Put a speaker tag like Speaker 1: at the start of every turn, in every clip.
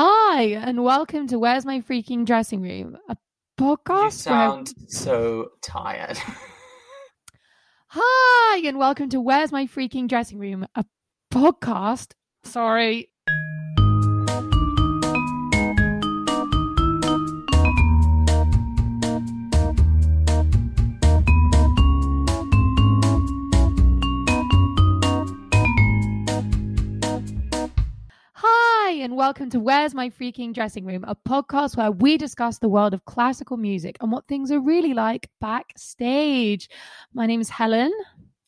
Speaker 1: Hi, and welcome to Where's My Freaking Dressing Room, a podcast.
Speaker 2: You sound so tired.
Speaker 1: Hi, and welcome to Where's My Freaking Dressing Room, a podcast. Sorry. And welcome to Where's My Freaking Dressing Room, a podcast where we discuss the world of classical music and what things are really like backstage. My name is Helen.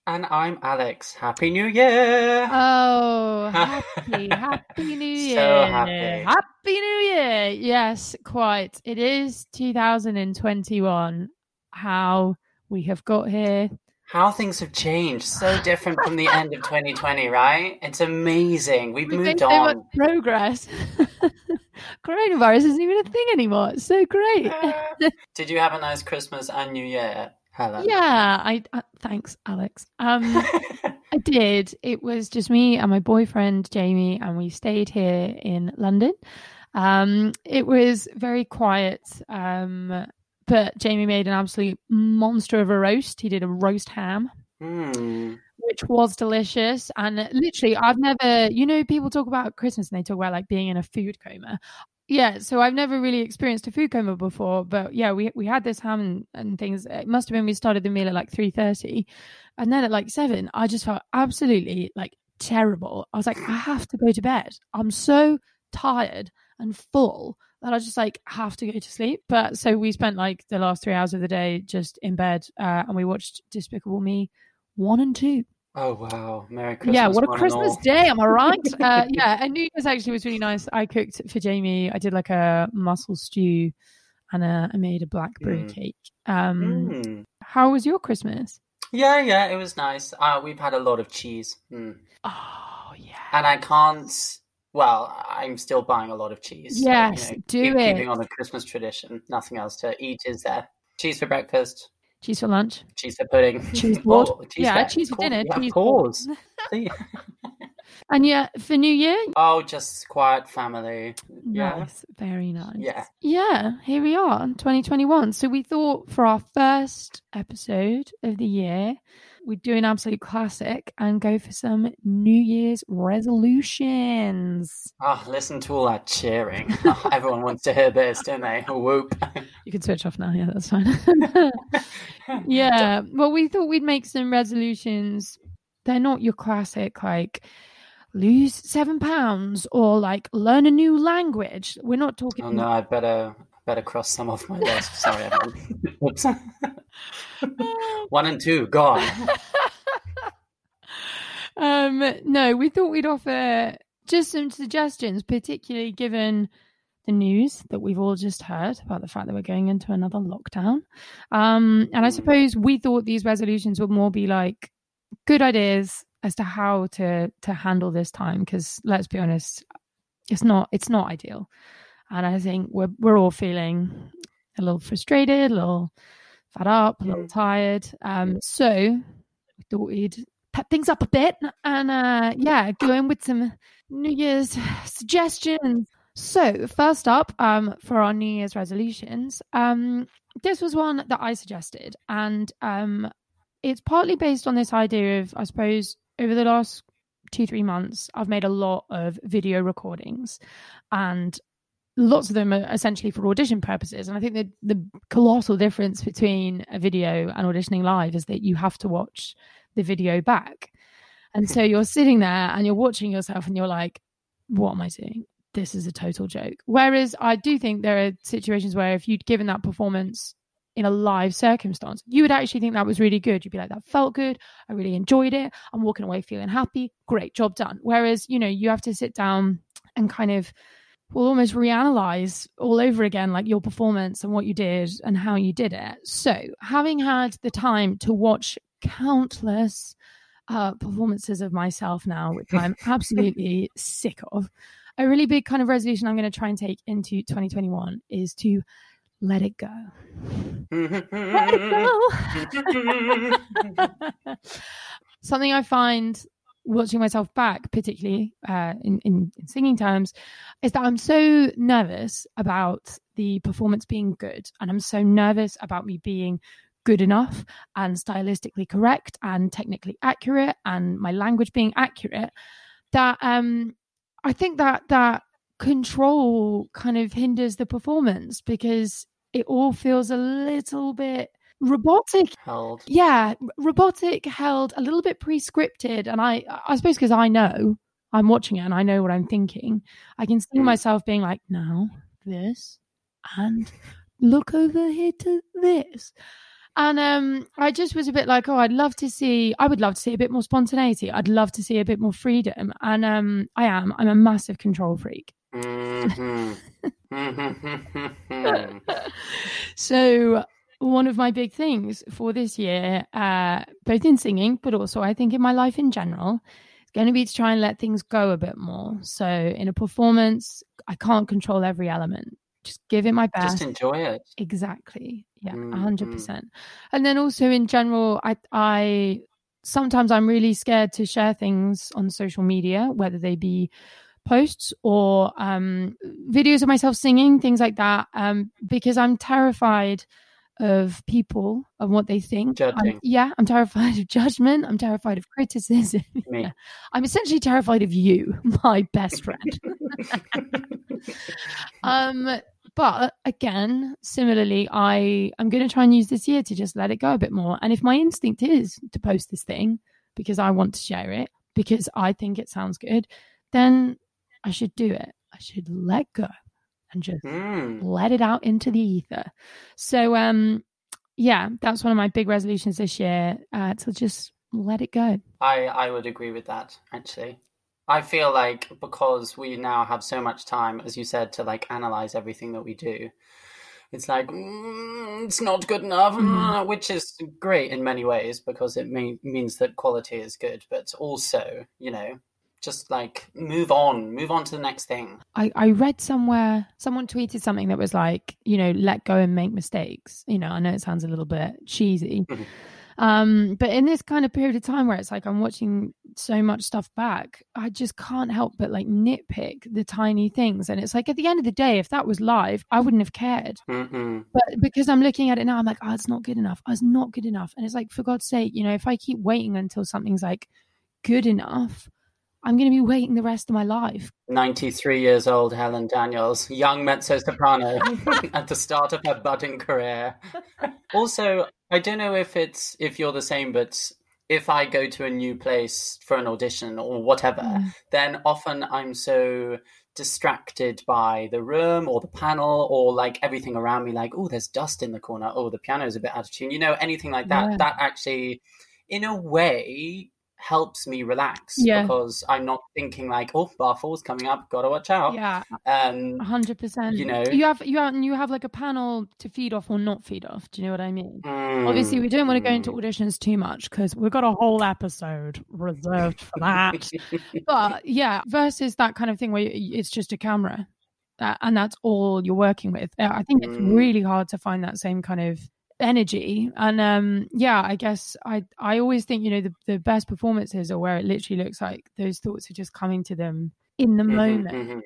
Speaker 2: And I'm Alex. Happy New Year!
Speaker 1: Oh, happy, happy New Year.
Speaker 2: So happy.
Speaker 1: Happy New Year. Yes, quite. It is 2021. How we have got here.
Speaker 2: How things have changed. So different from the end of 2020, right? It's amazing. We've
Speaker 1: We've made
Speaker 2: moved
Speaker 1: so
Speaker 2: on.
Speaker 1: progress. Coronavirus isn't even a thing anymore. It's so great.
Speaker 2: Did you have a nice Christmas and New Year, Helen?
Speaker 1: Yeah, I uh, thanks, Alex. Um, I did. It was just me and my boyfriend Jamie, and we stayed here in London. Um, it was very quiet. Um, but Jamie made an absolute monster of a roast. He did a roast ham,
Speaker 2: Hmm.
Speaker 1: which was delicious. And literally, I've never, you know, people talk about Christmas and they talk about like being in a food coma. Yeah, so I've never really experienced a food coma before, but yeah, we we had this ham and, and things. It must have been we started the meal at like three thirty, and then at like seven, I just felt absolutely like terrible. I was like, I have to go to bed. I'm so tired and full that I just like have to go to sleep. But so we spent like the last three hours of the day just in bed, uh, and we watched Despicable Me one and two.
Speaker 2: Oh, wow. Merry Christmas.
Speaker 1: yeah, what a Christmas day! Am I right? uh, yeah, and New Year's actually was really nice. I cooked for Jamie. I did like a mussel stew, and uh, I made a blackberry
Speaker 2: Mm.
Speaker 1: cake. Um,
Speaker 2: Hmm.
Speaker 1: How was your Christmas?
Speaker 2: Yeah, yeah, it was nice. Uh, we've had a lot of cheese. Hmm.
Speaker 1: Oh yeah,
Speaker 2: And I can't. Well, I'm still buying a lot of cheese. so, you
Speaker 1: Yes,
Speaker 2: know,
Speaker 1: do
Speaker 2: keep- Keeping on the Christmas tradition. Nothing else to eat is there. Cheese for breakfast,
Speaker 1: cheese for lunch.
Speaker 2: cheese for pudding.
Speaker 1: Cheese board.
Speaker 2: Oh, cheese
Speaker 1: Yeah,
Speaker 2: for-
Speaker 1: cheese for dinner,
Speaker 2: yeah,
Speaker 1: cheese
Speaker 2: of course. See?
Speaker 1: And yeah, for New Year,
Speaker 2: oh, just quiet family. Yeah.
Speaker 1: nice, very nice.
Speaker 2: Yeah.
Speaker 1: yeah. Here we are, 2021. So we thought for our first episode of the year, we'd do an absolute classic and go for some New Year's resolutions.
Speaker 2: Oh, listen to all that cheering. Oh, everyone wants to hear this, don't they? Whoop.
Speaker 1: You can switch off now. Yeah, that's fine. yeah. Well, we thought we'd make some resolutions. They're not your classic, like lose seven pounds or like learn a new language. We're not talking.
Speaker 2: Oh no, I'd better better cross some of my list. Sorry, everyone. Oops. One and two, gone.
Speaker 1: um, no, we thought we'd offer just some suggestions, particularly given the news that we've all just heard about the fact that we're going into another lockdown. Um, and I
Speaker 2: Mm.
Speaker 1: suppose we thought these resolutions would more be like good ideas as to how to to handle this time. Because let's be honest, it's not it's not ideal, and I think we're we're all feeling a little frustrated, a little fed up, a little tired. Um, so we thought we'd pep things up a bit and uh yeah go in with some new year's suggestions. So first up um for our new year's resolutions um this was one that i suggested and um it's partly based on this idea of i suppose over the last two three months i've made a lot of video recordings and lots of them are essentially for audition purposes and i think the the colossal difference between a video and auditioning live is that you have to watch the video back. And so you're sitting there and you're watching yourself and you're like, what am I doing? This is a total joke. Whereas I do think there are situations where if you'd given that performance in a live circumstance, you would actually think that was really good. You'd be like, that felt good. I really enjoyed it. I'm walking away feeling happy. Great job done. Whereas, you know, you have to sit down and kind of will almost reanalyze all over again, like your performance and what you did and how you did it. So, having had the time to watch countless uh, performances of myself now, which I'm absolutely sick of, a really big kind of resolution I'm going to try and take into 2021 is to let it go. Let it go. Something I find watching myself back, particularly uh, in, in, in singing terms, is that I'm so nervous about the performance being good. And I'm so nervous about me being good enough and stylistically correct and technically accurate and my language being accurate that um I think that that control kind of hinders the performance because it all feels a little bit robotic
Speaker 2: held.
Speaker 1: Yeah robotic held a little bit pre-scripted and i i suppose because i know i'm watching it and i know what i'm thinking i can see mm. myself being like now this and look over here to this. And um i just was a bit like oh i'd love to see i would love to see a bit more spontaneity. I'd love to see a bit more freedom. And um i am. I'm a massive control freak. Mm-hmm. so one of my big things for this year, uh, both in singing, but also I think in my life in general, is going to be to try and let things go a bit more. So in a performance, I can't control every element. Just give it my best.
Speaker 2: Just enjoy it.
Speaker 1: Exactly. Yeah, 100 mm-hmm. percent. And then also in general, I I sometimes I'm really scared to share things on social media, whether they be posts or um, videos of myself singing, things like that, um, because I'm terrified of people and what they think. I'm, yeah, I'm terrified of judgment. I'm terrified of criticism. Me. I'm essentially terrified of you, my best friend. um, but again, similarly, I I'm going to try and use this year to just let it go a bit more. And if my instinct is to post this thing because I want to share it because I think it sounds good, then I should do it. I should let go and just mm. let it out into the ether. So, um, yeah, that's one of my big resolutions this year uh, to just let it go.
Speaker 2: I I would agree with that actually. I feel like because we now have so much time, as you said, to like analyze everything that we do, it's like mm, it's not good enough, mm. which is great in many ways because it may, means that quality is good, but also, you know, just like move on, move on to the next thing.
Speaker 1: I, I read somewhere, someone tweeted something that was like, you know, let go and make mistakes. You know, I know it sounds a little bit cheesy. Mm-hmm. Um, but in this kind of period of time where it's like I'm watching so much stuff back, I just can't help but like nitpick the tiny things. And it's like at the end of the day, if that was live, I wouldn't have cared. Mm-hmm. But because I'm looking at it now, I'm like, oh, it's not good enough. Oh, it's not good enough. And it's like, for God's sake, you know, if I keep waiting until something's like good enough, I'm going to be waiting the rest of my life.
Speaker 2: 93 years old Helen Daniels, young mezzo soprano at the start of her budding career. also, I don't know if it's if you're the same, but if I go to a new place for an audition or whatever, mm. then often I'm so distracted by the room or the panel or like everything around me, like, oh, there's dust in the corner. Oh, the piano is a bit out of tune. You know, anything like that. Yeah. That actually, in a way, helps me relax yeah. because I'm not thinking like, oh, bar four's coming up, gotta watch out.
Speaker 1: Yeah, um, hundred percent.
Speaker 2: You know,
Speaker 1: you have you have you have like a panel to feed off or not feed off. Do you know what I mean? Mm, Obviously, we don't want to go into mm. auditions too much because we've got a whole episode reserved for that. but yeah, versus that kind of thing where it's just a camera. Uh, and that's all you're working with. Uh, I think it's mm. really hard to find that same kind of energy and um yeah i guess i i always think you know the, the best performances are where it literally looks like those thoughts are just coming to them in the mm-hmm, moment mm-hmm.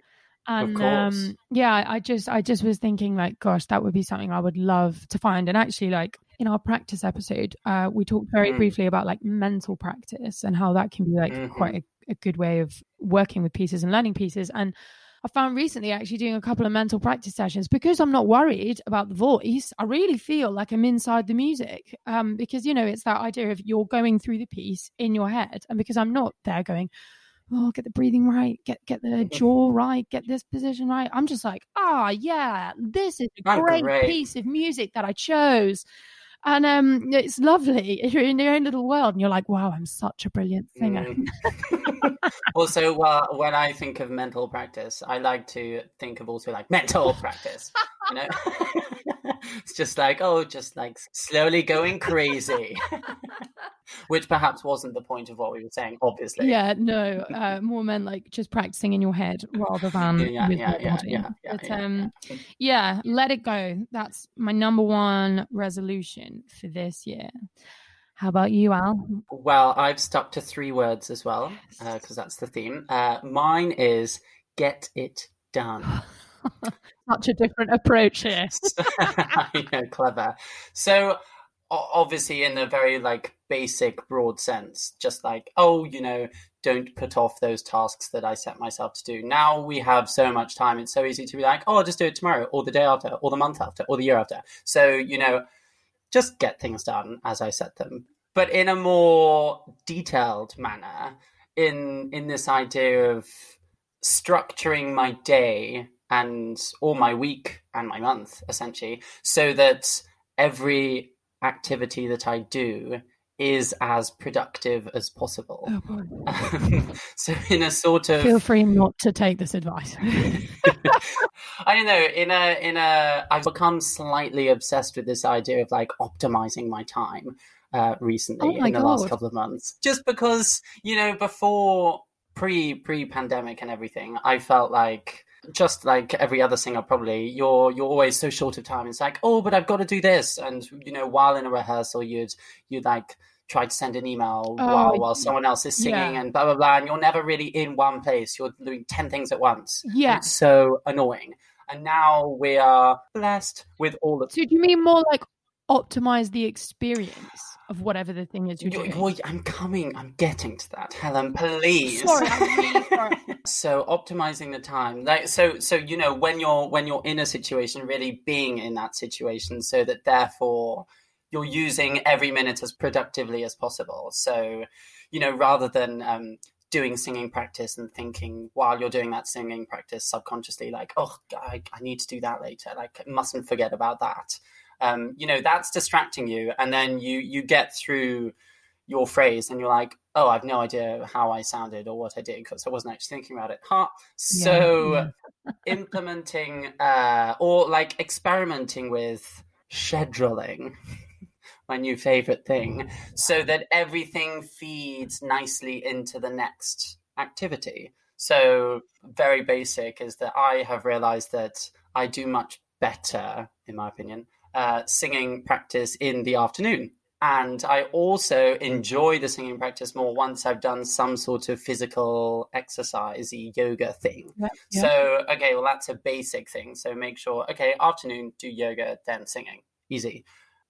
Speaker 1: and um yeah i just i just was thinking like gosh that would be something i would love to find and actually like in our practice episode uh we talked very mm. briefly about like mental practice and how that can be like mm-hmm. quite a, a good way of working with pieces and learning pieces and I found recently actually doing a couple of mental practice sessions because I'm not worried about the voice. I really feel like I'm inside the music um, because, you know, it's that idea of you're going through the piece in your head. And because I'm not there going, oh, get the breathing right, get get the jaw right, get this position right. I'm just like, ah, oh, yeah, this is a great, great piece of music that I chose and um, it's lovely. You're in your own little world, and you're like, "Wow, I'm such a brilliant singer."
Speaker 2: Mm. also, uh, when I think of mental practice, I like to think of also like mental practice. You know, it's just like oh, just like slowly going crazy, which perhaps wasn't the point of what we were saying. Obviously,
Speaker 1: yeah, no, uh, more men like just practicing in your head rather than yeah, with yeah, yeah, yeah, yeah, but, um, yeah, let it go. That's my number one resolution for this year. How about you, Al?
Speaker 2: Well, I've stuck to three words as well because uh, that's the theme. Uh, mine is get it done.
Speaker 1: Such a different approach here.
Speaker 2: I know, clever. So, obviously, in a very like basic, broad sense, just like, oh, you know, don't put off those tasks that I set myself to do. Now we have so much time; it's so easy to be like, oh, I'll just do it tomorrow, or the day after, or the month after, or the year after. So, you know, just get things done as I set them, but in a more detailed manner. In in this idea of structuring my day and or my week and my month essentially so that every activity that I do is as productive as possible. Oh, so in a sort of
Speaker 1: feel free not to take this advice.
Speaker 2: I don't know. In a in a, I've become slightly obsessed with this idea of like optimizing my time uh, recently oh in the God. last couple of months, just because you know before pre pre pandemic and everything, I felt like just like every other singer probably you're you're always so short of time. It's like oh but i've got to do this. And you know while in a rehearsal you'd you'd like try to send an email oh, while while someone else is singing yeah. and blah blah blah and you're never really in one place. You're doing 10 things at once.
Speaker 1: Yeah.
Speaker 2: It's so annoying. And now we are blessed with all of
Speaker 1: so do you mean more like optimize the experience of whatever the thing is you're doing.
Speaker 2: Well, I'm coming. I'm getting to that, Helen. Please.
Speaker 1: Sorry, really sorry.
Speaker 2: so optimizing the time, like so, so you know when you're when you're in a situation, really being in that situation, so that therefore you're using every minute as productively as possible. So, you know, rather than um, doing singing practice and thinking while you're doing that singing practice subconsciously, like, oh, I, I need to do that later. Like, mustn't forget about that um, you know that's distracting you. And then you you get through your phrase and you're like oh i've no idea how i sounded or what i did because i wasn't actually thinking about it. Huh so yeah, implementing uh, or like experimenting with scheduling my new favorite thing so that everything feeds nicely into the next activity. So very basic is that i have realized that i do much better in my opinion uh, singing practice in the afternoon. And I also enjoy the singing practice more once I've done some sort of physical exercise yoga thing. Yeah, yeah. So, okay, well, that's a basic thing. So make sure, okay, afternoon, do yoga, then singing. Easy.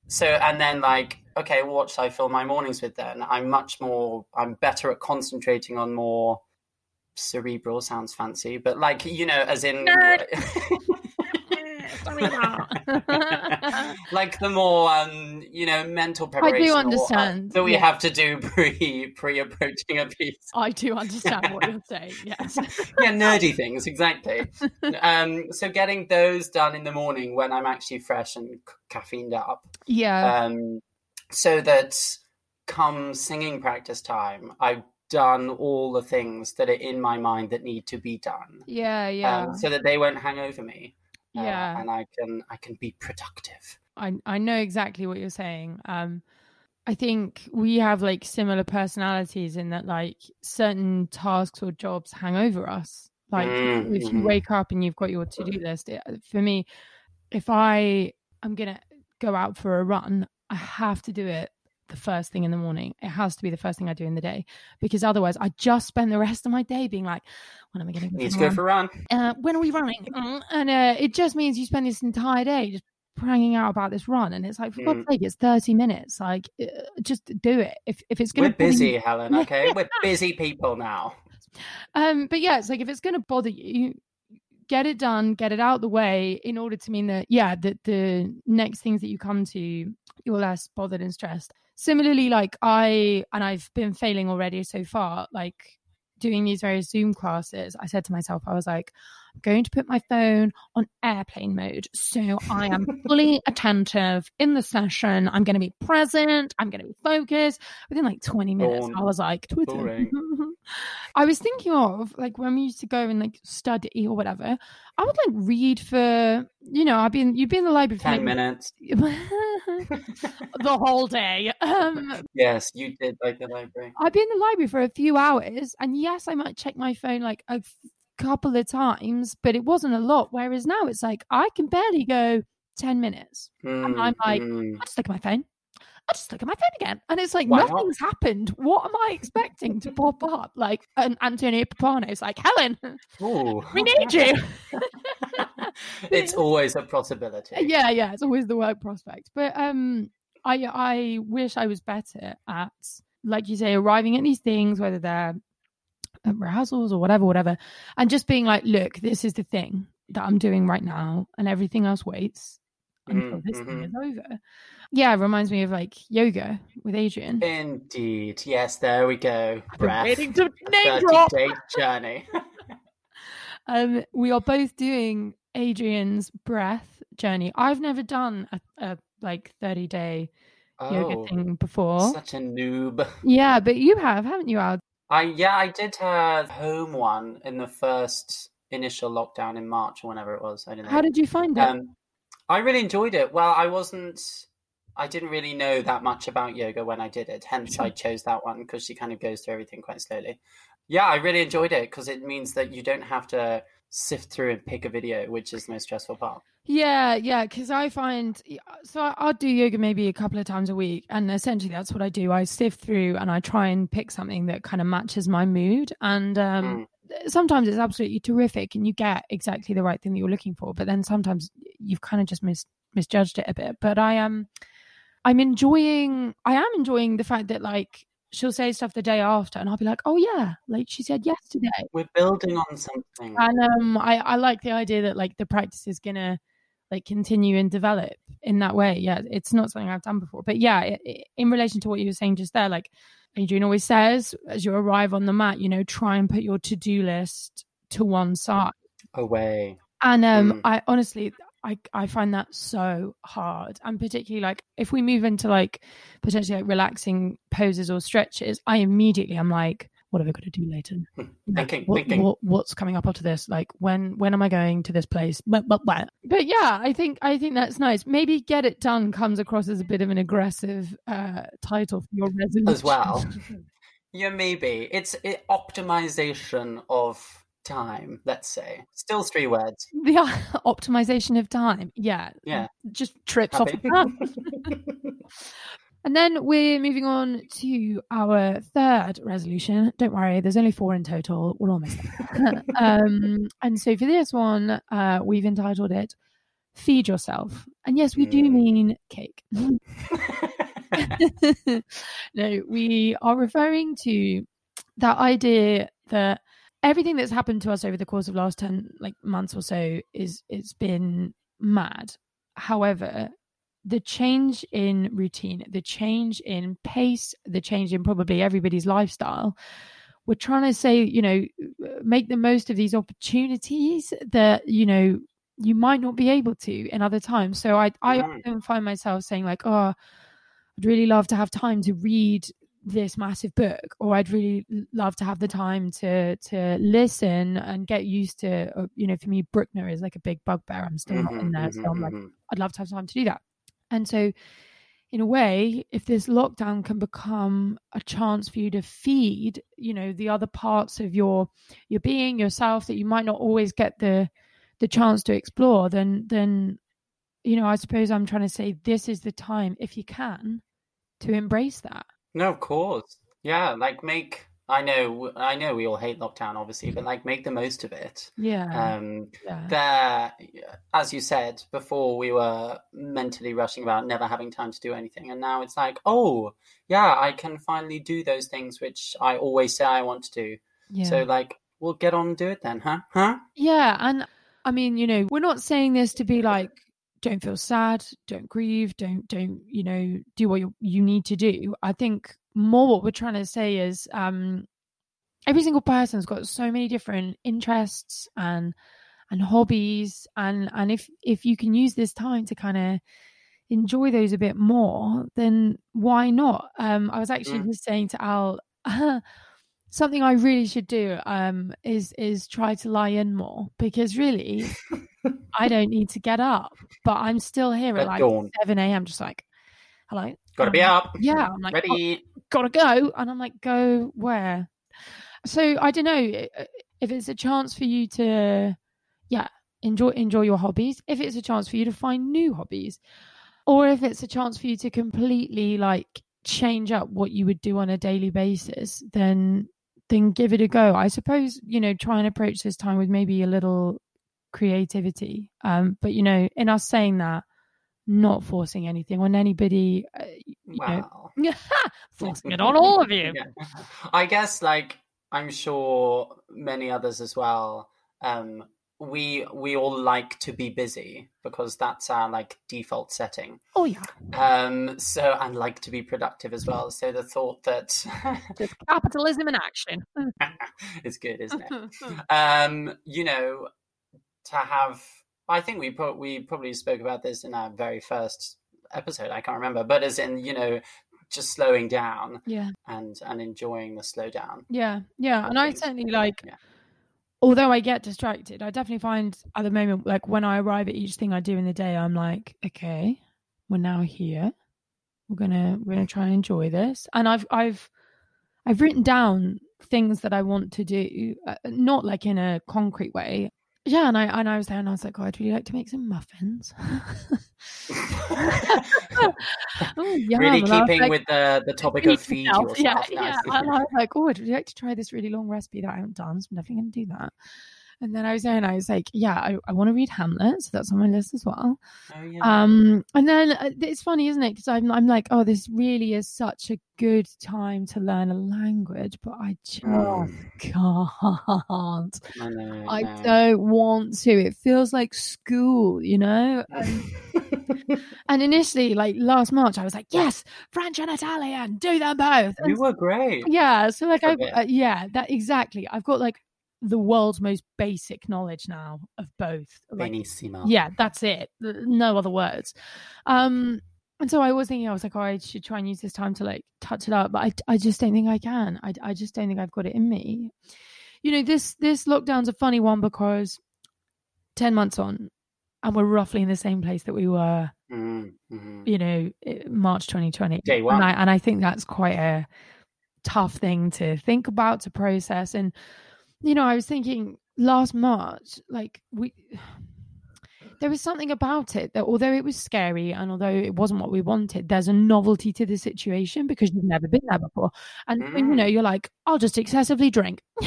Speaker 2: So, and then like, okay, what should I fill my mornings with then? I'm much more, I'm better at concentrating on more cerebral, sounds fancy, but like, you know, as in. like the more um, you know mental preparation
Speaker 1: I do understand
Speaker 2: that we yeah. have to do pre pre approaching a piece.
Speaker 1: I do understand what you're saying. Yes.
Speaker 2: yeah, nerdy things exactly. um, so getting those done in the morning when I'm actually fresh and caffeined up.
Speaker 1: Yeah.
Speaker 2: Um, so that come singing practice time, I've done all the things that are in my mind that need to be done.
Speaker 1: Yeah, yeah. Um,
Speaker 2: so that they won't hang over me.
Speaker 1: Uh, yeah,
Speaker 2: uh, and I can I can be productive.
Speaker 1: I I know exactly what you're saying. Um, I think we have like similar personalities in that like certain tasks or jobs hang over us. Like mm-hmm. if you mm-hmm. wake up and you've got your to do list, it, for me, if I I am gonna go out for a run, I have to do it the first thing in the morning. It has to be the first thing I do in the day because otherwise I just spend the rest of my day being like, when am I going to
Speaker 2: go, go for a run?
Speaker 1: Uh, when are we running? Mm, and uh, it just means you spend this entire day just pranging out about this run and it's like for mm. god's sake it's 30 minutes like uh, just do it if if it's gonna
Speaker 2: we're busy you... helen okay we're busy people now
Speaker 1: um but yeah it's like if it's gonna bother you get it done get it out the way in order to mean that yeah that the next things that you come to you're less bothered and stressed similarly like i and i've been failing already so far like doing these various zoom classes i said to myself i was like i'm going to put my phone on airplane mode so i am fully attentive in the session. I'm going to be present i'm going to be focused. Within like 20 minutes i was like twitter I was thinking of like when we used to go and like study or whatever. I would like read for you know I've been you've been in the library for
Speaker 2: ten
Speaker 1: like,
Speaker 2: minutes,
Speaker 1: the whole day. Um,
Speaker 2: yes, you did like the library.
Speaker 1: I've been in the library for a few hours, and yes, I might check my phone like a f- couple of times, but it wasn't a lot. Whereas now it's like I can barely go ten minutes, mm, and I'm like, mm. I just look at my phone I just look at my phone again. And it's like,
Speaker 2: Why not?
Speaker 1: nothing's happened. What am I expecting to pop up? Like, an Antonio Pappano's like, Helen,
Speaker 2: Ooh.
Speaker 1: we need you.
Speaker 2: it's always a possibility.
Speaker 1: yeah, yeah, it's always the work prospect. But um, I I wish I was better at, like you say, arriving at these things, whether they're rehearsals or whatever, whatever, and just being like, look, this is the thing that I'm doing right now, and everything else waits until
Speaker 2: Mm,
Speaker 1: this thing
Speaker 2: mhm.
Speaker 1: is over. Yeah, it reminds me of like yoga with Adriene.
Speaker 2: Indeed. Yes, there we go. Breath.
Speaker 1: waiting to name
Speaker 2: 30
Speaker 1: drop.
Speaker 2: day journey.
Speaker 1: Um, we are both doing Adriene's breath journey. I've never done a, a like 30 day yoga
Speaker 2: oh,
Speaker 1: thing before.
Speaker 2: such a noob.
Speaker 1: Yeah, but you have, haven't you, Al?
Speaker 2: I yeah, I did a home one in the first initial lockdown in March or whenever it was. I don't know.
Speaker 1: How did you find it?
Speaker 2: Um, I really enjoyed it. Well, I wasn't. I didn't really know that much about yoga when I did it. Hence, I chose that one because she kind of goes through everything quite slowly. Yeah, I really enjoyed it because it means that you don't have to sift through and pick a video, which is the most stressful part.
Speaker 1: yeah, yeah, because I find so I- I'll do yoga maybe a couple of times a week, and essentially that's what I do. I sift through and I try and pick something that kind of matches my mood, and um, sometimes it's absolutely terrific, and you get exactly the right thing that you're looking for. But then sometimes you've kind of just mis- misjudged it a bit. But I am, I'm enjoying. I am enjoying the fact that like she'll say stuff the day after, and I'll be like, oh yeah, like she said yesterday.
Speaker 2: We're building on something.
Speaker 1: and um i i like the idea that like the practice is gonna like continue and develop in that way yeah it's not something i've done before but yeah i i in relation to what you were saying just there like adriene always says as you arrive on the mat you know try and put your to-do list to one side
Speaker 2: Away.
Speaker 1: and um
Speaker 2: Mm.
Speaker 1: i honestly I, I find that so hard and particularly like if we move into like potentially like relaxing poses or stretches i immediately i'm like what have i got to do later like,
Speaker 2: Thinking,
Speaker 1: what,
Speaker 2: thinking.
Speaker 1: what- what's coming up after this like when when am i going to this place but, but, but but yeah i think i think that's nice maybe get it done comes across as a bit of an aggressive uh title for your resolution
Speaker 2: As well. Yeah, maybe it's it, optimization of time. Let's say still three words.
Speaker 1: the optimization of time yeah
Speaker 2: Yeah.
Speaker 1: just trips
Speaker 2: Happy?
Speaker 1: off the tongue. And then we're moving on to our third resolution. Don't worry, there's only four in total. We're almost there. um, and so for this one, uh, we've entitled it Feed Yourself. And yes, we do
Speaker 2: Mm.
Speaker 1: mean cake. no, we are referring to that idea that everything that's happened to us over the course of last 10 like months or so is it's been mad. However, the change in routine, the change in pace, the change in probably everybody's lifestyle, we're trying to say, you know, make the most of these opportunities that, you know, you might not be able to in other times. So I, I
Speaker 2: Mhm.
Speaker 1: often find myself saying like, oh, I'd really love to have time to read this massive book, or I'd really love to have the time to to listen and get used to. You know, for me, Bruckner is like a big bugbear. I'm still not in there, so
Speaker 2: mhm,
Speaker 1: I'm like,
Speaker 2: mhm.
Speaker 1: I'd love to have time to do that. And so, in a way, if this lockdown can become a chance for you to feed, you know, the other parts of your your being, yourself that you might not always get the the chance to explore, then then you know, I suppose I'm trying to say this is the time, if you can, to embrace that.
Speaker 2: No, of course. Yeah, like make. I know. I know we all hate lockdown, obviously, but like make the most of it.
Speaker 1: Yeah.
Speaker 2: Um,
Speaker 1: yeah.
Speaker 2: there, as you said before, we were mentally rushing about never having time to do anything, and now it's like, oh, yeah, I can finally do those things which I always say I want to do.
Speaker 1: yeah.
Speaker 2: So, like, we'll get on and do it then, huh? Huh?
Speaker 1: Yeah, and I mean, you know, we're not saying this to be like, don't feel sad, don't grieve, don't don't you know do what you you need to do. I think more what we're trying to say is, um, every single person's got so many different interests and and hobbies, and and if if you can use this time to kind of enjoy those a bit more, then why not? Um, I was actually
Speaker 2: Mm.
Speaker 1: just saying to Al. something I really should do um is is try to lie in more because really I don't need to get up, but I'm still here at
Speaker 2: At
Speaker 1: like
Speaker 2: dawn.
Speaker 1: seven a.m. just like hello,
Speaker 2: Gotta be
Speaker 1: Um,
Speaker 2: up.
Speaker 1: yeah, I'm like oh,
Speaker 2: Ready.
Speaker 1: gotta go, and I'm like go where? So I don't know if it's a chance for you to yeah enjoy enjoy your hobbies. If it's a chance for you to find new hobbies. or if it's a chance for you to completely like change up what you would do on a daily basis, then then give it a go. I suppose, you know, try and approach this time with maybe a little creativity. Um, but you know, in us saying that, not forcing anything on anybody, uh, you
Speaker 2: Wow.
Speaker 1: know, forcing it on all of you.
Speaker 2: Yeah. I guess like I'm sure many others as well. Um, we we all like to be busy because that's our like default setting.
Speaker 1: Oh yeah,
Speaker 2: Um, so and like to be productive as well. So the thought that
Speaker 1: capitalism in action.
Speaker 2: is good, isn't it? um, you know, to have. I think we pro- we probably spoke about this in our very first episode. I can't remember, but as in you know, just slowing down
Speaker 1: yeah,
Speaker 2: and and enjoying the slowdown.
Speaker 1: yeah, yeah. And I certainly like.
Speaker 2: Yeah.
Speaker 1: Although I get distracted, I definitely find at the moment, like when I arrive at each thing I do in the day, I'm like, okay, we're now here. We're gonna we're gonna try and enjoy this. And I've I've I've written down things that I want to do, uh, not like in a concrete way. Yeah, and I and I was there, and I was like, oh, I'd really like to make some muffins. oh, yeah,
Speaker 2: really
Speaker 1: and I was
Speaker 2: keeping
Speaker 1: like,
Speaker 2: with the the topic of feed
Speaker 1: yourself.
Speaker 2: yourself.
Speaker 1: Yeah, yeah. And I was like, oh, I'd really like to try this really long recipe that I haven't done. So I'm definitely going to do that. And then I was there and I was like, yeah, I, I want to read Hamlet. So that's on my list as well.
Speaker 2: Oh, yeah.
Speaker 1: Um, and then uh, it's funny, isn't it? Because I'm, I'm like, oh, this really is such a good time to learn a language, but I just
Speaker 2: Mm.
Speaker 1: can't.
Speaker 2: I know.
Speaker 1: I don't want to. It feels like school, you know? And, and initially, like last March, I was like, yes, French and Italian, do them both.
Speaker 2: you were great.
Speaker 1: yeah so like i uh, yeah that exactly i've got like the world's most basic knowledge now of both like
Speaker 2: Benissimo.
Speaker 1: yeah that's it no other words um and so i was thinking i was like oh i should try and use this time to like touch it up but i, I just don't think i can I, I just don't think i've got it in me you know this this lockdown's a funny one because 10 months on and we're roughly in the same place that we were
Speaker 2: Mm, mhm.
Speaker 1: you know march 2020
Speaker 2: Day one.
Speaker 1: and I and I think that's quite a tough thing to think about to process. And you know, I was thinking last March, like we there was something about it that although it was scary and although it wasn't what we wanted, there's a novelty to the situation because you've never been there before. And so, you know,
Speaker 2: Mm.
Speaker 1: you're like, I'll just excessively drink.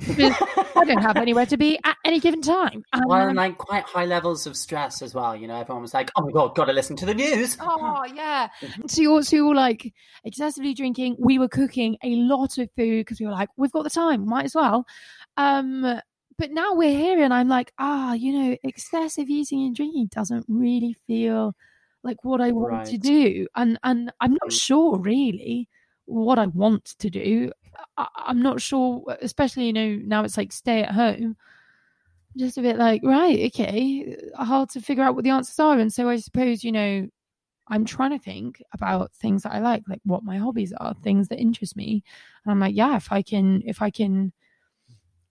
Speaker 1: because I don't have anywhere to be at any given time. And,
Speaker 2: well,
Speaker 1: um,
Speaker 2: and like quite high levels of stress as well. You know, everyone was like, "Oh my god, got to listen to the news."
Speaker 1: Oh yeah. So you're so you're like excessively drinking. We were cooking a lot of food because we were like, we've got the time, might as well. Um, but now we're here, and I'm like, ah, you know, excessive eating and drinking doesn't really feel like what I want to do, and and I'm not sure really what I want to do. I, I'm not sure, especially you know now it's like stay at home. Just a bit like right, okay, hard to figure out what the answers are, and so I suppose you know I'm trying to think about things that I like, like what my hobbies are, things that interest me. And I'm like, yeah, if I can, if I can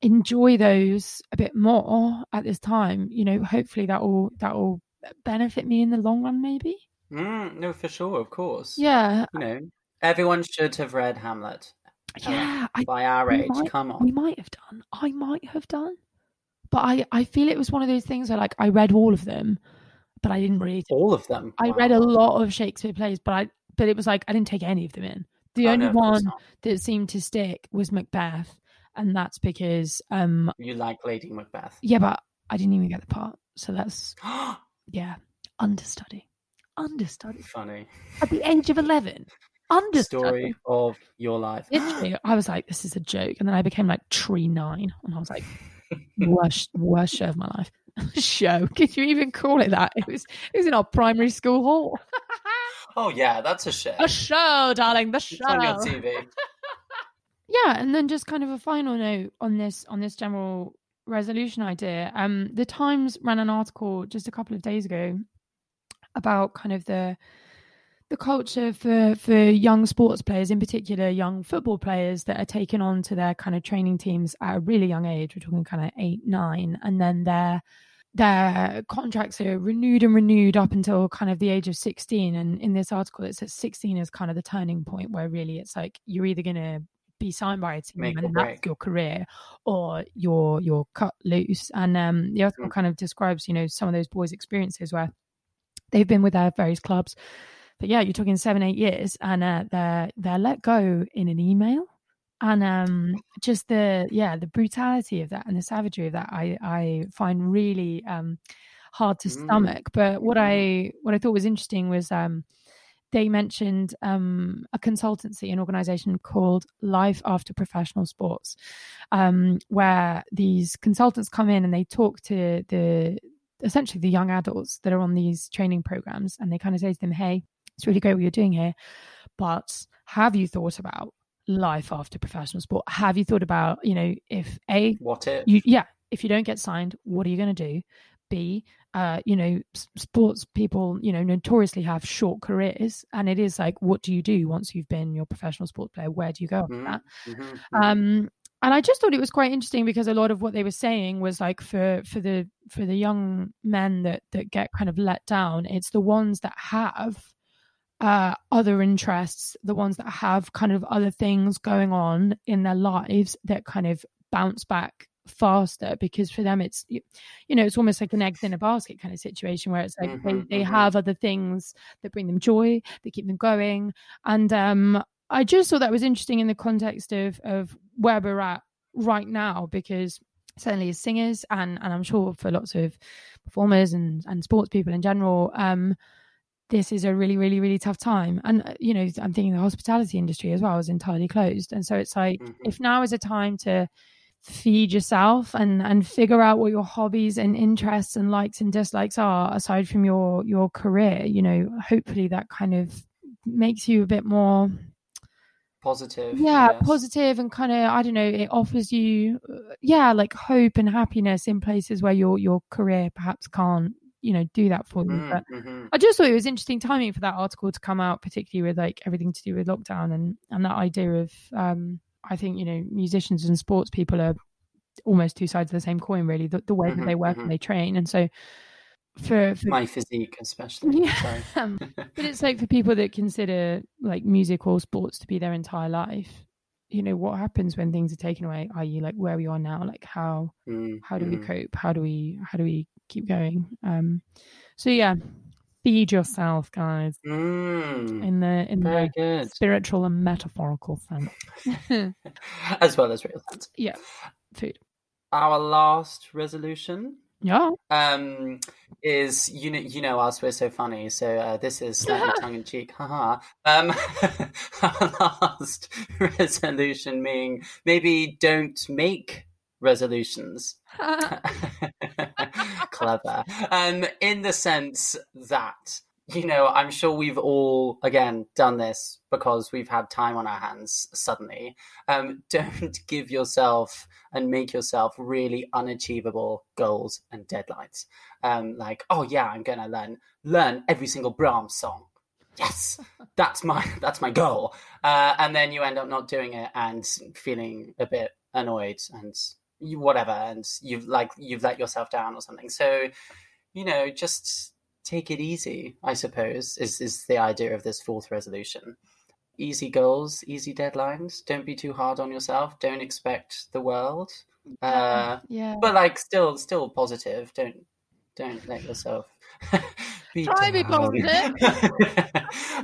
Speaker 1: enjoy those a bit more at this time, you know, hopefully that will that will benefit me in the long run, maybe.
Speaker 2: Mm, no, for sure, of course.
Speaker 1: Yeah,
Speaker 2: You know, everyone should have read Hamlet.
Speaker 1: Yeah. I
Speaker 2: By our age,
Speaker 1: might-
Speaker 2: come on.
Speaker 1: we might have done. I might have done, but I I feel it was one of those things where like I read all of them, but I didn't read.
Speaker 2: All of them.
Speaker 1: I
Speaker 2: Wow.
Speaker 1: read a lot of Shakespeare plays, but I but it was like I didn't take any of them in. The
Speaker 2: Oh,
Speaker 1: only
Speaker 2: no,
Speaker 1: one that seemed to stick was Macbeth, and that's because um
Speaker 2: You like Lady Macbeth.
Speaker 1: yeah, but I didn't even get the part, so that's yeah understudy, understudy
Speaker 2: Funny.
Speaker 1: at the age of eleven, understudy.
Speaker 2: Story of your life.
Speaker 1: Literally, I was like, this is a joke, and then I became like tree nine, and I was like, worst worst show of my life. show? Could you even call it that? It was it was in our primary school hall.
Speaker 2: Oh yeah, that's a show.
Speaker 1: a show, darling, the show.
Speaker 2: It's on your TV.
Speaker 1: Yeah and then just kind of a final note on this on this general resolution idea. Um the times ran an article just a couple of days ago about kind of the the culture for for young sports players in particular young football players that are taken on to their kind of training teams at a really young age. We're talking kind of eight nine and then their their contracts are renewed and renewed up until kind of the age of 16 and in this article it says 16 is kind of the turning point where really it's like you're either going to be signed by a team
Speaker 2: Make
Speaker 1: and that's your career or you're you're cut loose and um the article
Speaker 2: Mm.
Speaker 1: kind of describes you know some of those boys experiences where they've been with their various clubs. But yeah, you're talking seven, eight years, and uh, they're they're let go in an email, and um, just the yeah the brutality of that and the savagery of that, I I find really um, hard to
Speaker 2: Mm.
Speaker 1: stomach. But what. I what I thought was interesting was um, they mentioned um, a consultancy, an organization called Life After Professional Sports, um, where these consultants come in and they talk to the essentially the young adults that are on these training programs, and they kind of say to them, "Hey, it's really great what you're doing here, but have you thought about life after professional sport? Have you thought about, you know, if a
Speaker 2: What if?
Speaker 1: you yeah if you don't get signed what are you going to do b uh you know sports people you know notoriously have short careers and it is like what do you do once you've been your professional sports player where do you go
Speaker 2: Mhm,
Speaker 1: that
Speaker 2: mhm, mhm.
Speaker 1: um and i just thought it was quite interesting because a lot of what they were saying was like for for the for the young men that that get kind of let down it's the ones that have uh other interests the ones that have kind of other things going on in their lives that kind of bounce back faster because for them it's you know it's almost like an eggs in a basket kind of situation where it's like
Speaker 2: Mhm,
Speaker 1: they, they
Speaker 2: mhm.
Speaker 1: have other things that bring them joy that keep them going and um i just thought that was interesting in the context of of where we're at right now because certainly as singers and and i'm sure for lots of performers and and sports people in general um this is a really really really tough time and uh, you know i'm thinking the hospitality industry as well is entirely closed and so it's like
Speaker 2: Mhm.
Speaker 1: if now is a time to feed yourself and and figure out what your hobbies and interests and likes and dislikes are aside from your your career you know hopefully that kind of makes you a bit more
Speaker 2: Positive.
Speaker 1: yeah
Speaker 2: yes.
Speaker 1: positive and kind of i don't know it offers you uh, yeah like hope and happiness in places where your your career perhaps can't you know do that for you
Speaker 2: Mm,
Speaker 1: but
Speaker 2: mhm.
Speaker 1: I just thought it was interesting timing for that article to come out, particularly with like everything to do with lockdown and and that idea of um I think you know musicians and sports people are almost two sides of the same coin, really. The, the way that
Speaker 2: Mhm,
Speaker 1: they work
Speaker 2: mhm.
Speaker 1: and they train, and so for, for
Speaker 2: My physique, especially.
Speaker 1: Yeah. Um, but it's like for people that consider like music or sports to be their entire life. You know what happens when things are taken away? Are you like where we are now? Like how
Speaker 2: Mm,
Speaker 1: how do we
Speaker 2: mm.
Speaker 1: cope how do we how do we keep going um so yeah feed yourself guys.
Speaker 2: Mm,
Speaker 1: in the in the
Speaker 2: good.
Speaker 1: spiritual and metaphorical sense.
Speaker 2: As well as real sense.
Speaker 1: yeah food.
Speaker 2: Our last resolution
Speaker 1: yeah.
Speaker 2: um is you know you know us we're so funny so uh, this is slightly tongue-in-cheek haha. Um our last resolution being maybe don't make resolutions. Clever. Um in the sense that you know i'm sure we've all again done this because we've had time on our hands suddenly. Um don't give yourself and make yourself really unachievable goals and deadlines. Um like oh yeah i'm gonna learn learn every single brahms song. Yes that's my that's my goal. Uh and then you end up not doing it and feeling a bit annoyed and you, whatever and you've like you've let yourself down or something. So you know just take it easy i suppose is is the idea of this fourth resolution. Easy goals easy deadlines. Don't be too hard on yourself. Don't expect the world. Uh
Speaker 1: yeah.
Speaker 2: but like still still positive. Don't don't let yourself be
Speaker 1: Try to be
Speaker 2: down.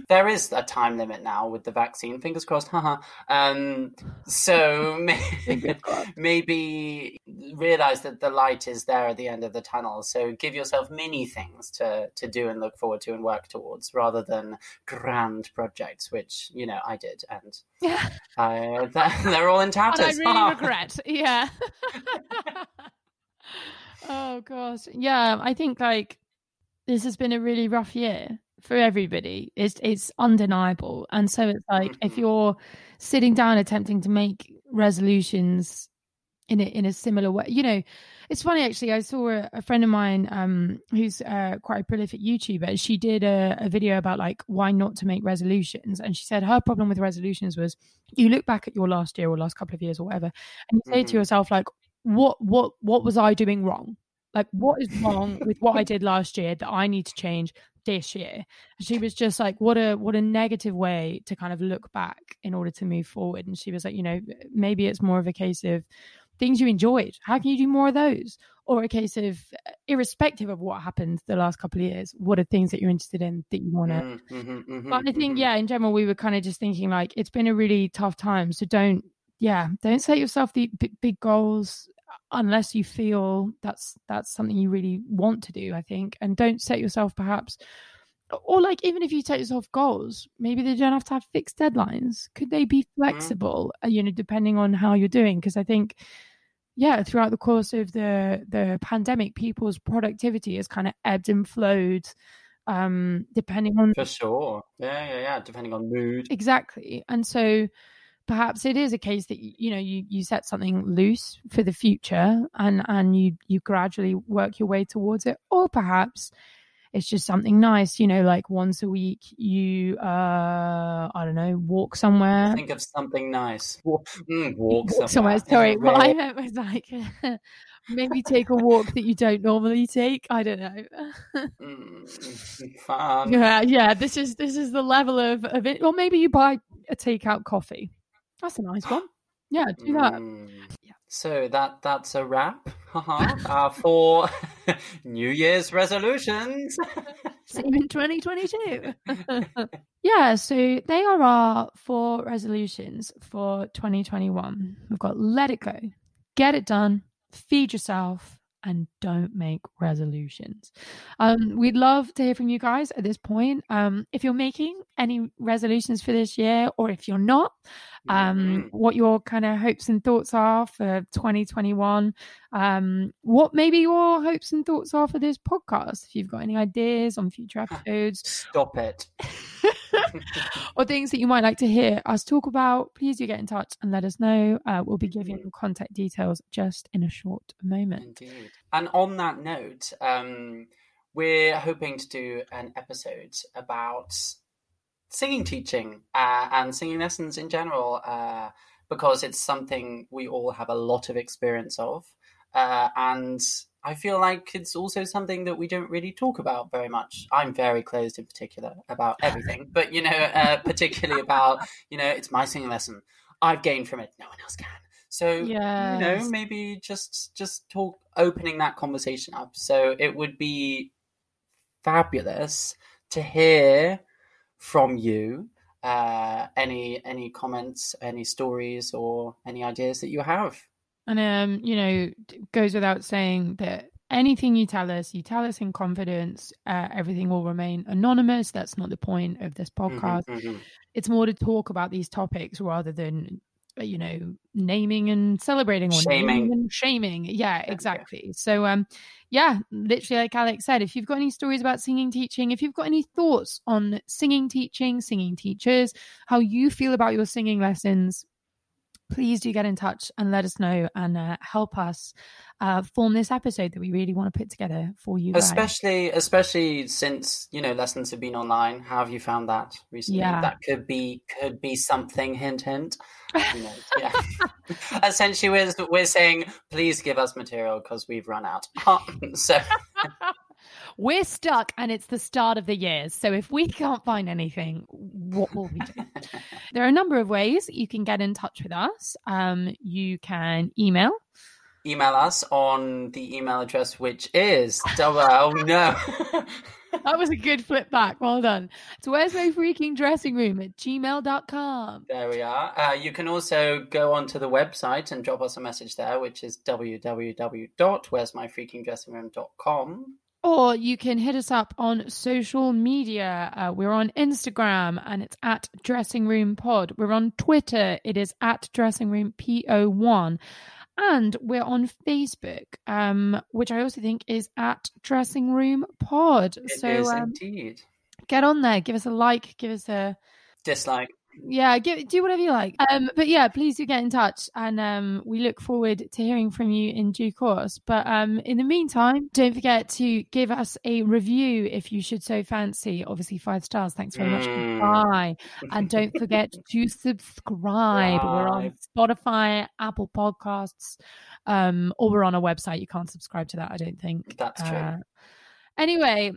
Speaker 2: there is a time limit now with the vaccine. Fingers crossed. Haha um so may-
Speaker 1: Fingers crossed.
Speaker 2: maybe realize that the light is there at the end of the tunnel. So give yourself mini things to to do and look forward to and work towards rather than grand projects which you know i did. And
Speaker 1: yeah.
Speaker 2: I, they're all in
Speaker 1: and
Speaker 2: tatters.
Speaker 1: i really regret. Yeah. Oh gosh. Yeah i think like this has been a really rough year for everybody it's it's undeniable and so it's like if
Speaker 2: Mhm.
Speaker 1: you're sitting down attempting to make resolutions in a, in a similar way you know it's funny actually i saw a, a friend of mine um who's uh, quite a prolific youtuber she did a, a video about like why not to make resolutions and she said her problem with resolutions was you look back at your last year or last couple of years or whatever and you say to
Speaker 2: Mhm.
Speaker 1: yourself like what what what was i doing wrong like what is wrong with what i did last year that i need to change this year and she was just like what a what a negative way to kind of look back in order to move forward and she was like you know maybe it's more of a case of things you enjoyed how can you do more of those or a case of uh, irrespective of what happened the last couple of years, what are things that you're interested in that you want to?
Speaker 2: Mm, mhm, mhm,
Speaker 1: But I think,
Speaker 2: mhm.
Speaker 1: yeah, in general, we were kind of just thinking like it's been a really tough time. So don't, yeah, don't set yourself the big, big goals unless you feel that's that's something you really want to do. I think, and don't set yourself perhaps, or like even if you set yourself goals, maybe they don't have to have fixed deadlines. Could they be flexible? uh, You know, depending on how you're doing. Because I think yeah throughout the course of the the pandemic people's productivity has kind of ebbed and flowed um depending on
Speaker 2: For sure. Yeah, yeah, yeah. Depending on mood.
Speaker 1: exactly and so perhaps it is a case that you know you you set something loose for the future and and you you gradually work your way towards it or perhaps it's just something nice you know like once a week you uh i don't know walk somewhere
Speaker 2: Think of something nice. Walk, mm, walk
Speaker 1: walk
Speaker 2: somewhere.
Speaker 1: Sorry, what I meant was like maybe take a walk that you don't normally take. I don't know.
Speaker 2: Mm, fun.
Speaker 1: yeah, yeah. This is this is the level of of it. Or maybe you buy a takeout coffee. That's a nice one. Yeah, do that.
Speaker 2: Mm. So that that's a wrap. Uh, for New Year's resolutions.
Speaker 1: You in 2022. yeah, so they are our four resolutions for 2021. We've got let it go, get it done, feed yourself, and don't make resolutions. Um, we'd love to hear from you guys at this point. Um, if you're making any resolutions for this year, or if you're not, um,
Speaker 2: Mhm.
Speaker 1: what your kind of hopes and thoughts are for 2021. Um, what maybe your hopes and thoughts are for this podcast. If you've got any ideas on future episodes
Speaker 2: Stop it.
Speaker 1: or things that you might like to hear us talk about, please do get in touch and let us know. Uh, we'll be giving you contact details just in a short moment.
Speaker 2: Indeed. And on that note, um, we're hoping to do an episode about singing teaching uh, and singing lessons in general, uh, because it's something we all have a lot of experience of. Uh, and I feel like it's also something that we don't really talk about very much. I'm very closed in particular about everything, but you know, uh, particularly about, you know, it's my singing lesson. I've gained from it. No one else can. So you know maybe just just talk opening that conversation up so it would be fabulous to hear from you uh any any comments any stories or any ideas that you have
Speaker 1: And um, you know, goes without saying that anything you tell us, you tell us in confidence. Uh, everything will remain anonymous. That's not the point of this
Speaker 2: Mhm,
Speaker 1: podcast.
Speaker 2: mhm.
Speaker 1: It's more to talk about these topics rather than uh, you know naming and celebrating or
Speaker 2: Shaming.
Speaker 1: naming and shaming. Yeah, exactly. So um, yeah, literally like Alex said, if you've got any stories about singing teaching, if you've got any thoughts on singing teaching, singing teachers, how you feel about your singing lessons, please do get in touch and let us know and uh, help us uh, form this episode that we really want to put together for you guys.
Speaker 2: especially especially since you know lessons have been online how have you found that recently?
Speaker 1: Yeah.
Speaker 2: that could be could be something hint hint. You know, yeah. Essentially we're, we're saying please give us material because we've run out. So
Speaker 1: We're stuck and it's the start of the year. So if we can't find anything, what will we do? there are a number of ways you can get in touch with us. Um, you can email.
Speaker 2: email us on the email address which is double oh no
Speaker 1: That was a good flip back. Well done. It's where's my freaking dressing room at gmail.com.
Speaker 2: there we are uh, you can also go onto the website and drop us a message there which is www.where'smyfreakingdressingroom.com
Speaker 1: Or you can hit us up on social media. Uh, we're on Instagram and it's at Dressing Room Pod. We're on Twitter. It is at Dressing Room PO1. And we're on Facebook, um, which I also think is at Dressing Room Pod.
Speaker 2: It
Speaker 1: so um,
Speaker 2: indeed
Speaker 1: get on there, give us a like, give us a
Speaker 2: dislike
Speaker 1: yeah give, do whatever you like. Um but yeah please do get in touch and um we look forward to hearing from you in due course. But um in the meantime don't forget to give us a review if you should so fancy. Obviously five stars. Thanks very much.
Speaker 2: Mm.
Speaker 1: bye and don't forget to subscribe. We're on spotify apple podcasts um or we're on a website. You can't subscribe to that i don't think.
Speaker 2: That's true.
Speaker 1: Uh, anyway,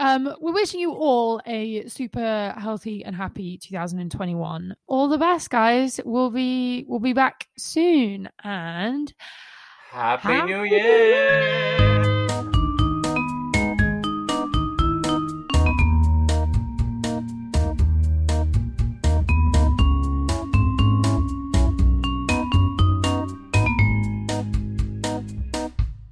Speaker 1: um, we're wishing you all a super healthy and happy 2021. All the best, guys. We'll be we'll be back soon, and
Speaker 2: happy
Speaker 1: Happy
Speaker 2: new
Speaker 1: New
Speaker 2: year